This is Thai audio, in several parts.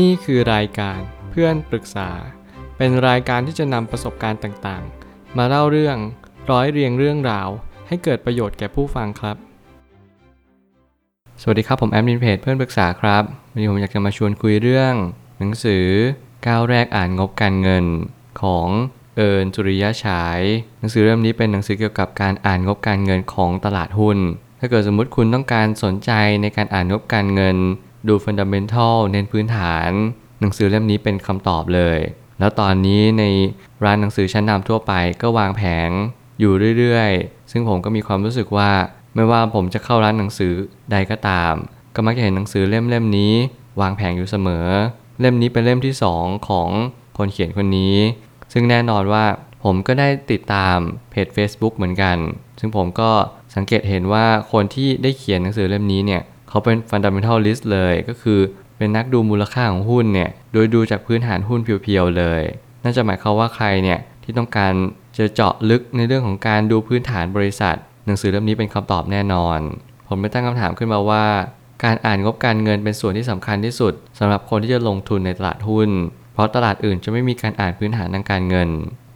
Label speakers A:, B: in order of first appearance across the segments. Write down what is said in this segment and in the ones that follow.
A: นี่คือรายการเพื่อนปรึกษา เป็นรายการที่จะนำประสบการณ์ต่างๆ มาเล่าเรื่องร้อยเรียงเรื่องราว ให้เกิดประโยชน์แก่ผู้ฟังครับ สวัสดีครับผมแอดมินเพจเพื่อนปรึกษาครับวันนี้ผมอยากจะมาชวนคุยเรื่อง หนังสือก้าวแรกอ่านงบการเงินของเอิญจุริยะฉาย หนังสือเล่มนี้เป็นหนังสือเกี่ยวกับการอ่านงบการเงินของตลาดหุ้น ถ้าเกิดสมมติคุณต้องการสนใจในการอ่านงบการเงิน ดูฟันดัมเบลทัลเน้นพื้นฐาน หนังสือเล่มนี้เป็นคำตอบเลย แล้วตอนนี้ในร้านหนังสือชั้นนำทั่วไปก็วางแผงอยู่เรื่อยๆ ซึ่งผมก็มีความรู้สึกว่า ไม่ว่าผมจะเข้าร้านหนังสือใดก็ตาม ก็มักจะเห็นหนังสือเล่มๆนี้ วางแผงอยู่เสมอ เล่มนี้เป็นเล่มที่2ของคนเขียนคนนี้ ซึ่งแน่นอนว่าผมก็ได้ติดตามเพจ Facebook เหมือนกัน ซึ่งผมก็สังเกตเห็นว่าคนที่ได้เขียนหนังสือเล่มนี้เนี่ย เขาเป็น fundamentalist เลยก็คือเป็นนักดูมูลค่าของหุ้นเนี่ยโดยดูจากพื้นฐานหุ้นเพียวๆเลย น่าจะหมายความว่าใครเนี่ยที่ต้องการจะเจาะลึกในเรื่องของการดูพื้นฐานบริษัท หนังสือเล่มนี้เป็นคำตอบแน่นอน ผมไปตั้งคำถามขึ้นมาว่า การอ่านงบการเงินเป็นส่วนที่สำคัญที่สุดสำหรับคนที่จะลงทุนในตลาดหุ้น เพราะตลาดอื่นจะไม่มีการอ่านพื้นฐานทางการเงิน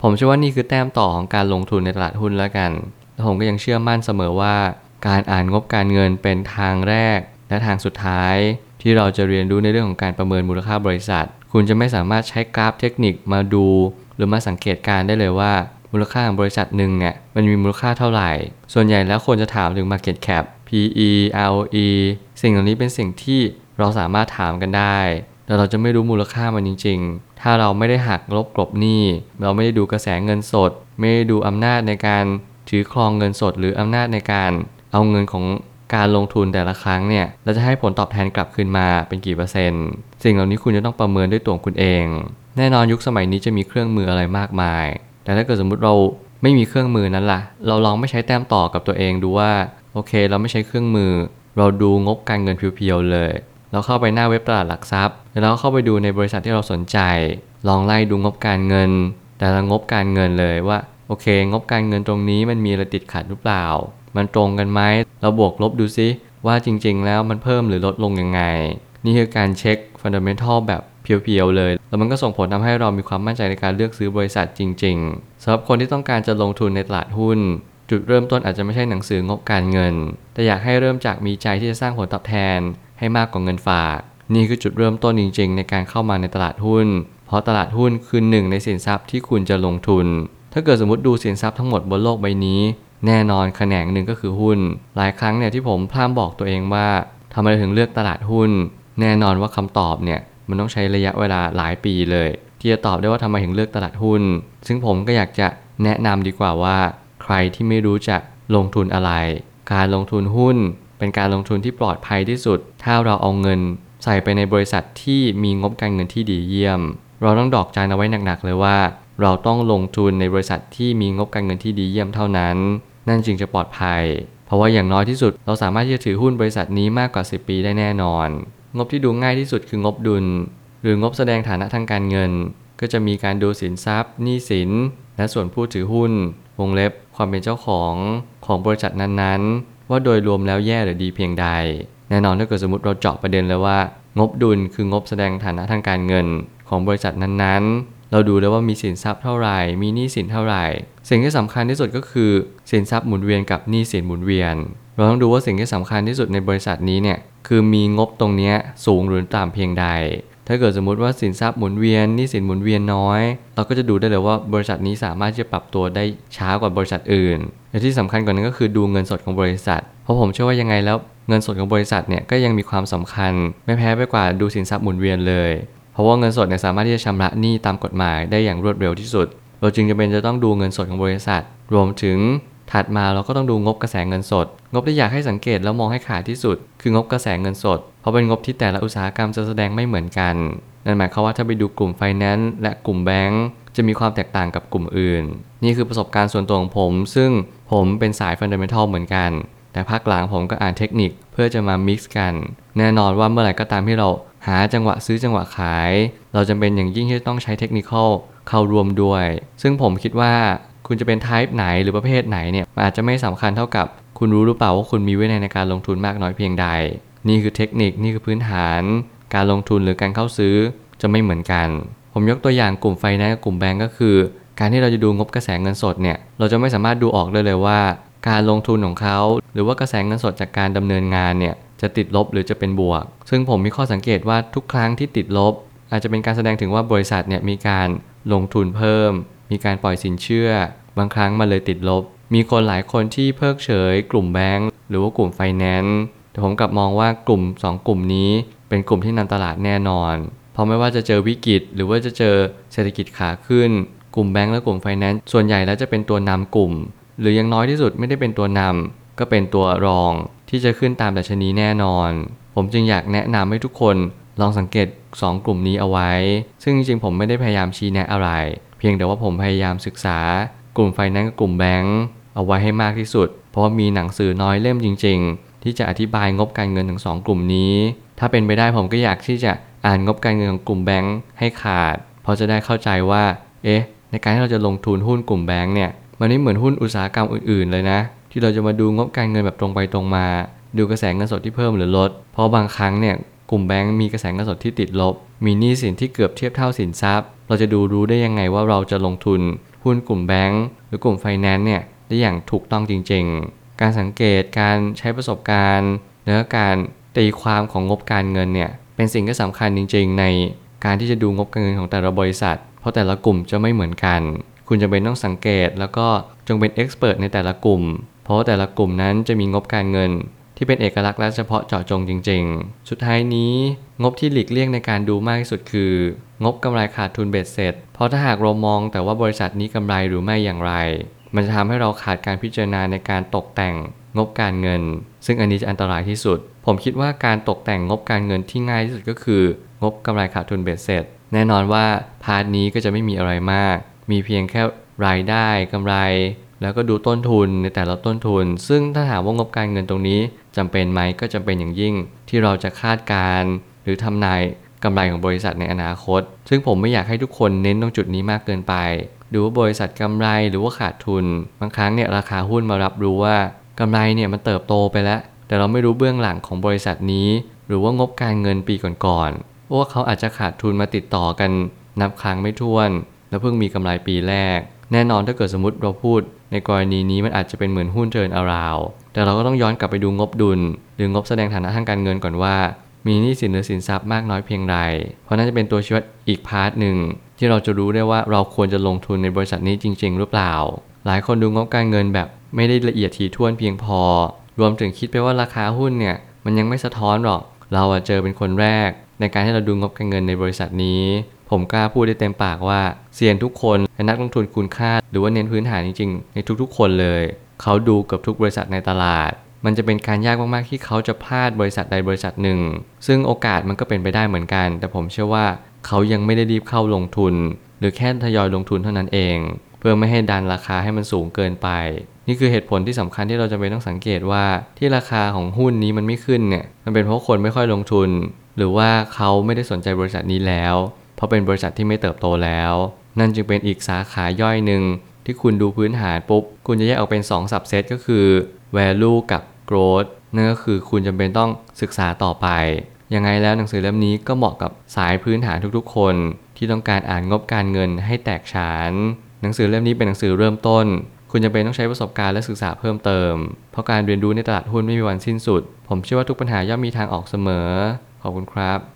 A: ผมเชื่อว่านี่คือแต้มต่อของการลงทุนในตลาดหุ้นแล้วกันและผมก็ยังเชื่อมั่นเสมอว่า การอ่านงบการเงินเป็นทางแรก และทางสุดท้าย ที่เราจะเรียนรู้ในเรื่องของการประเมินมูลค่าบริษัท คุณจะไม่สามารถใช้กราฟเทคนิคมาดู หรือมาสังเกตการได้เลยว่ามูลค่าของบริษัทหนึ่งเนี่ยมันมีมูลค่าเท่าไหร่ ส่วนใหญ่แล้วคนจะถามถึง Market Cap PE ROE สิ่งเหล่านี้เป็นสิ่งที่เราสามารถถามกันได้ แต่เราจะไม่รู้มูลค่ามันจริง ๆ ถ้าเราไม่ได้หักลบกลบหนี้ เราไม่ได้ดูกระแสเงินสด ไม่ได้ดูอำนาจในการถือครองเงินสด หรืออำนาจในการ เอาเงินของการลงทุนแต่ละครั้งเนี่ยเราจะให้ผลตอบแทนกลับคืนมาเป็นกี่เปอร์เซ็นต์สิ่งเหล่านี้คุณจะต้องประเมินด้วยตัวคุณเอง แน่นอนยุคสมัยนี้จะมีเครื่องมืออะไรมากมาย แต่ถ้าเกิดสมมุติเราไม่มีเครื่องมือนั้นล่ะ เราลองไม่ใช้แต้มต่อกับตัวเองดูว่าโอเค เราไม่ใช้เครื่องมือ เราดูงบการเงินเพียวๆเลย เราเข้าไปหน้าเว็บตลาดหลักทรัพย์ แล้วเข้าไปดูในบริษัทที่เราสนใจ ลองไล่ดูงบการเงิน แต่ละงบการเงินเลยว่าโอเค งบการเงินตรงนี้มันมีอะไรติดขัดหรือเปล่า มันตรงกันไหมเราบวกลบดูซิว่าจริง ๆ แล้วมันเพิ่มหรือลดลงยังไง นี่คือการเช็คฟันเดัมเบลทัลแบบเพียวๆเลย แล้วมันก็ส่งผลทำให้เรามีความมั่นใจในการเลือกซื้อบริษัทจริง ๆสำหรับคนที่ต้องการจะลงทุนในตลาดหุ้น จุดเริ่มต้นอาจจะไม่ใช่หนังสืองบการเงิน แต่อยากให้เริ่มจากมีใจที่จะสร้างผลตอบแทนให้มากกว่าเงินฝาก นี่คือจุดเริ่มต้นจริง ๆ ในการเข้ามาในตลาดหุ้น เพราะตลาดหุ้นคือหนึ่งในสินทรัพย์ที่คุณจะลงทุน ถ้าเกิดสมมติดูสินทรัพย์ทั้งหมดบนโลกใบนี้ แน่นอนแขนงหนึ่งก็คือหุ้น หลายครั้งเนี่ยที่ผมพร่ำบอกตัวเองว่าทำไมถึงเลือกตลาดหุ้น แน่นอนว่าคำตอบเนี่ยมันต้องใช้ระยะเวลาหลายปีเลย ที่จะตอบได้ว่าทำไมถึงเลือกตลาดหุ้น ซึ่งผมก็อยากจะแนะนำดีกว่าว่า ใครที่ไม่รู้จะลงทุนอะไร การลงทุนหุ้น เป็นการลงทุนที่ปลอดภัยที่สุด ถ้าเราเอาเงิน ใส่ไปในบริษัทที่มีงบการเงินที่ดีเยี่ยม เราต้องดอกจันเอาไว้หนักๆเลยว่า เราต้องลงทุนในบริษัทที่มีงบการเงินที่ดีเยี่ยมเท่านั้น นั่นจึงจะปลอดภัย เพราะว่าอย่างน้อยที่สุดเราสามารถที่จะถือหุ้นบริษัทนี้มากกว่า 10 ปีได้แน่นอน งบที่ดูง่ายที่สุดคืองบดุล หรืองบแสดงฐานะทางการเงิน ก็จะมีการดูสินทรัพย์หนี้สิน และส่วนผู้ถือหุ้น วงเล็บความเป็นเจ้าของของบริษัทนั้นๆ ว่าโดยรวมแล้วแย่หรือดีเพียงใด แน่นอนถ้าเกิดสมมติเราเจาะประเด็นเลยว่า งบดุลคืองบแสดงฐานะทางการเงินของบริษัทนั้นๆ เราดูแล้วว่ามีสินทรัพย์เท่าไหร่ มีหนี้สินเท่าไหร่ สิ่งที่สำคัญที่สุดก็คือสินทรัพย์หมุนเวียนกับหนี้สินหมุนเวียน เราต้องดูว่าสิ่งที่สำคัญที่สุดในบริษัทนี้เนี่ยคือมีงบตรงนี้สูงหรือต่ำเพียงใด ถ้าเกิดสมมุติว่าสินทรัพย์หมุนเวียนหนี้สินหมุนเวียนน้อย เราก็จะดูได้เลยว่าบริษัทนี้สามารถที่จะปรับตัวได้ช้ากว่าบริษัทอื่น และที่สำคัญกว่านั้นก็คือดูเงินสดของบริษัท เพราะผมเชื่อว่ายังไงแล้วเงินสดของบริษัทเนี่ยก็ยังมีความสำคัญ ไม่แพ้ไปกว่าดูสินทรัพย์หมุนเวียนเลย เพราะว่าเงินสดเนี่ยสามารถที่จะชำระหนี้ตามกฎหมายได้อย่างรวดเร็วที่สุด เราจึงจะเป็นจะต้องดูเงินสดของบริษัท รวมถึงถัดมาเราก็ต้องดูงบกระแสเงินสด งบที่อยากให้สังเกตแล้วมองให้ขาดที่สุด คืองบกระแสเงินสด เพราะเป็นงบที่แต่ละอุตสาหกรรมจะแสดงไม่เหมือนกัน นั่นหมายความว่าถ้าไปดูกลุ่มไฟแนนซ์และกลุ่มแบงก์จะมีความแตกต่างกับกลุ่มอื่น นี่คือประสบการณ์ส่วนตัวของผม ซึ่งผมเป็นสาย fundamental เหมือนกัน แต่พักหลังผมก็อ่านเทคนิคเพื่อจะมา mix กัน แน่นอนว่าเมื่อไหร่ก็ตามที่เรา หาจังหวะซื้อจังหวะขาย เราจำเป็นอย่างยิ่งที่ต้องใช้เทคนิคเข้าร่วมด้วย ซึ่งผมคิดว่าคุณจะเป็น type ไหนหรือประเภทไหนเนี่ยอาจจะไม่สำคัญเท่ากับคุณรู้หรือเปล่าว่าคุณมีวินัยในการลงทุนมากน้อยเพียงใด นี่คือเทคนิคนี่คือพื้นฐาน การลงทุนหรือการเข้าซื้อจะไม่เหมือนกัน ผมยกตัวอย่างกลุ่มไฟแนนซ์กลุ่มแบงก์ก็คือ การที่เราจะดูงบกระแสเงินสดเนี่ยเราจะไม่สามารถดูออกได้เลยว่า การลงทุนของเขา หรือว่ากระแสเงินสดจากการดำเนินงานเนี่ย จะติดลบหรือจะเป็นบวก ซึ่งผมมีข้อสังเกตว่าทุกครั้งที่ติดลบ อาจจะเป็นการแสดงถึงว่าบริษัทเนี่ยมีการลงทุนเพิ่ม มีการปล่อยสินเชื่อ บางครั้งมันเลยติดลบ มีคนหลายคนที่เพิกเฉย กลุ่มแบงก์หรือว่ากลุ่มไฟแนนซ์แต่ผมกลับมองว่ากลุ่ม 2 กลุ่มนี้ เป็นกลุ่มที่นำตลาดแน่นอน เพราะไม่ว่าจะเจอวิกฤต หรือว่าจะเจอเศรษฐกิจขาขึ้น กลุ่มแบงก์และกลุ่มไฟแนนซ์ส่วนใหญ่แล้วจะเป็นตัวนำกลุ่ม หรือยังน้อยที่สุดไม่ได้เป็นตัวนำก็เป็นตัวรอง ที่จะขึ้นตามดัชนีแน่นอน ผมจึงอยากแนะนำให้ทุกคนลองสังเกต 2 กลุ่มนี้เอาไว้ ซึ่งจริงๆผมไม่ได้พยายามชี้แนะอะไร เพียงแต่ว่าผมพยายามศึกษากลุ่มไฟแนนซ์กับกลุ่มแบงก์เอาไว้ให้มากที่สุด เพราะว่ามีหนังสือน้อยเล่มจริง ๆ ที่จะอธิบายงบการเงินทั้งสองกลุ่มนี้ ถ้าเป็นไปได้ผมก็อยากที่จะอ่านงบการเงินของกลุ่มแบงก์ให้ขาด เพราะจะได้เข้าใจว่า เอ๊ะ ในการที่เราจะลงทุนหุ้นกลุ่มแบงก์เนี่ย มันไม่เหมือนหุ้นอุตสาหกรรมอื่นๆ เลยนะ ที่เราจะมาดูงบการเงินแบบตรงไปตรงมา ดูกระแสเงินสดที่เพิ่มหรือลด เพราะบางครั้งเนี่ยกลุ่มแบงก์มีกระแสเงินสดที่ติดลบ มีหนี้สินที่เกือบเทียบเท่าสินทรัพย์ เราจะดูรู้ได้ยังไงว่าเราจะลงทุน หุ้นกลุ่มแบงก์หรือกลุ่มไฟแนนซ์เนี่ยได้อย่างถูกต้องจริง ๆ การสังเกตการใช้ประสบการณ์และการตีความของงบการเงินเนี่ยเป็นสิ่งที่สำคัญจริง ๆ ในการที่จะดูงบการเงินของแต่ละบริษัท เพราะแต่ละกลุ่มจะไม่เหมือนกัน คุณจะเป็นต้องสังเกต แล้วก็จงเป็นเอ็กซ์เพรสในแต่ละกลุ่ม เพราะแต่ละกลุ่มนั้นจะมีงบการเงิน ที่เป็นเอกลักษณ์และเฉพาะเจาะจงจริง ๆ สุดท้ายนี้งบที่หลีกเลี่ยงในการดูมากที่สุดคือ งบกำไรขาดทุนเบ็ดเสร็จ เพราะถ้าหากเรามองแต่ว่าบริษัทนี้กำไรหรือไม่อย่างไร มันจะทำให้เราขาดการพิจารณาในการตกแต่งงบการเงิน ซึ่งอันนี้จะอันตรายที่สุด ผมคิดว่าการตกแต่งงบการเงินที่ง่ายที่สุดก็คือ งบกำไรขาดทุนเบ็ดเสร็จ แน่นอนว่า part นี้ก็จะไม่มีอะไรมาก มีเพียงแค่รายได้กำไร แล้วก็ดูต้นทุนในแต่ละต้นทุน ซึ่งถ้าถามว่างบการเงินตรงนี้จำเป็นไหมก็จำเป็นอย่างยิ่ง ที่เราจะคาดการณ์หรือทำนายกำไรของบริษัทในอนาคต ซึ่งผมไม่อยากให้ทุกคนเน้นตรงจุดนี้มากเกินไป ดูว่าบริษัทกำไรหรือว่าขาดทุน บางครั้งเนี่ยราคาหุ้นมารับรู้ว่ากำไรเนี่ยมันเติบโตไปแล้ว แต่เราไม่รู้เบื้องหลังของบริษัทนี้ หรือว่างบการเงินปีก่อนๆว่าเขาอาจจะขาดทุนมาติดต่อกัน นับครั้งไม่ถ้วน แล้วเพิ่งมีกำไรปีแรก แน่นอนถ้าเกิดสมมติเราพูด ในกรณีนี้มันอาจจะเป็นเหมือนหุ้น turnaround แต่เราก็ต้องย้อนกลับไปดูงบดุล หรืองบแสดงฐานะทางการเงินก่อนว่า มีหนี้สินหรือสินทรัพย์มากน้อยเพียงไร เพราะน่าจะเป็นตัวชี้วัดอีก part หนึ่งที่เราจะรู้ได้ว่าเราควรจะลงทุนในบริษัทนี้จริง ๆ หรือเปล่า หลายคนดูงบการเงินแบบไม่ได้ละเอียดถี่ถ้วนเพียงพอ รวมถึงคิดไปว่าราคาหุ้นเนี่ยมันยังไม่สะท้อนหรอก เราเจอเป็นคนแรก ในการที่เราดูงบการเงินในบริษัทนี้ ผมกล้าพูดได้เต็มปากว่าเซียนทุกคนและนักลงทุนคุณค่า หรือว่าเน้นพื้นฐานจริงๆ ในทุกๆ คนเลย เขาดูกับทุกบริษัทในตลาด มันจะเป็นการยากมากๆที่เขาจะพลาดบริษัทใดบริษัทหนึ่ง ซึ่งโอกาสมันก็เป็นไปได้เหมือนกัน แต่ผมเชื่อว่าเขายังไม่ได้รีบเข้าลงทุน หรือแค่ทยอยลงทุนเท่านั้นเอง เพื่อไม่ให้ดันราคาให้มันสูงเกินไป นี่คือเหตุผลที่สำคัญที่เราจะไปต้องสังเกตว่าที่ราคาของหุ้นนี้มันไม่ขึ้นเนี่ยมันเป็นเพราะคนไม่ค่อยลงทุน หรือว่าเขาไม่ได้สนใจบริษัทนี้แล้ว เพราะเป็นบริษัทที่ไม่เติบโตแล้ว นั่นจึงเป็นอีกสาขาย่อยหนึ่งที่คุณดูพื้นฐานปุ๊บ คุณจะแยกออกเป็น2 subset ก็คือ value กับ growth นั่นก็คือคุณจำเป็นต้องศึกษาต่อไป ยังไงแล้วหนังสือเล่มนี้ก็เหมาะกับสายพื้นฐานทุกๆ คน ที่ต้องการอ่านงบการเงินให้แตกฉาน หนังสือเล่มนี้เป็นหนังสือเริ่มต้น คุณจะเป็นต้องใช้ประสบการณ์และศึกษาเพิ่มเติม เพราะการเรียนรู้ในตลาดหุ้นไม่มีวันสิ้นสุด ผมเชื่อว่าทุกปัญหาย่อมมีทางออกเสมอ ขอบคุณครับ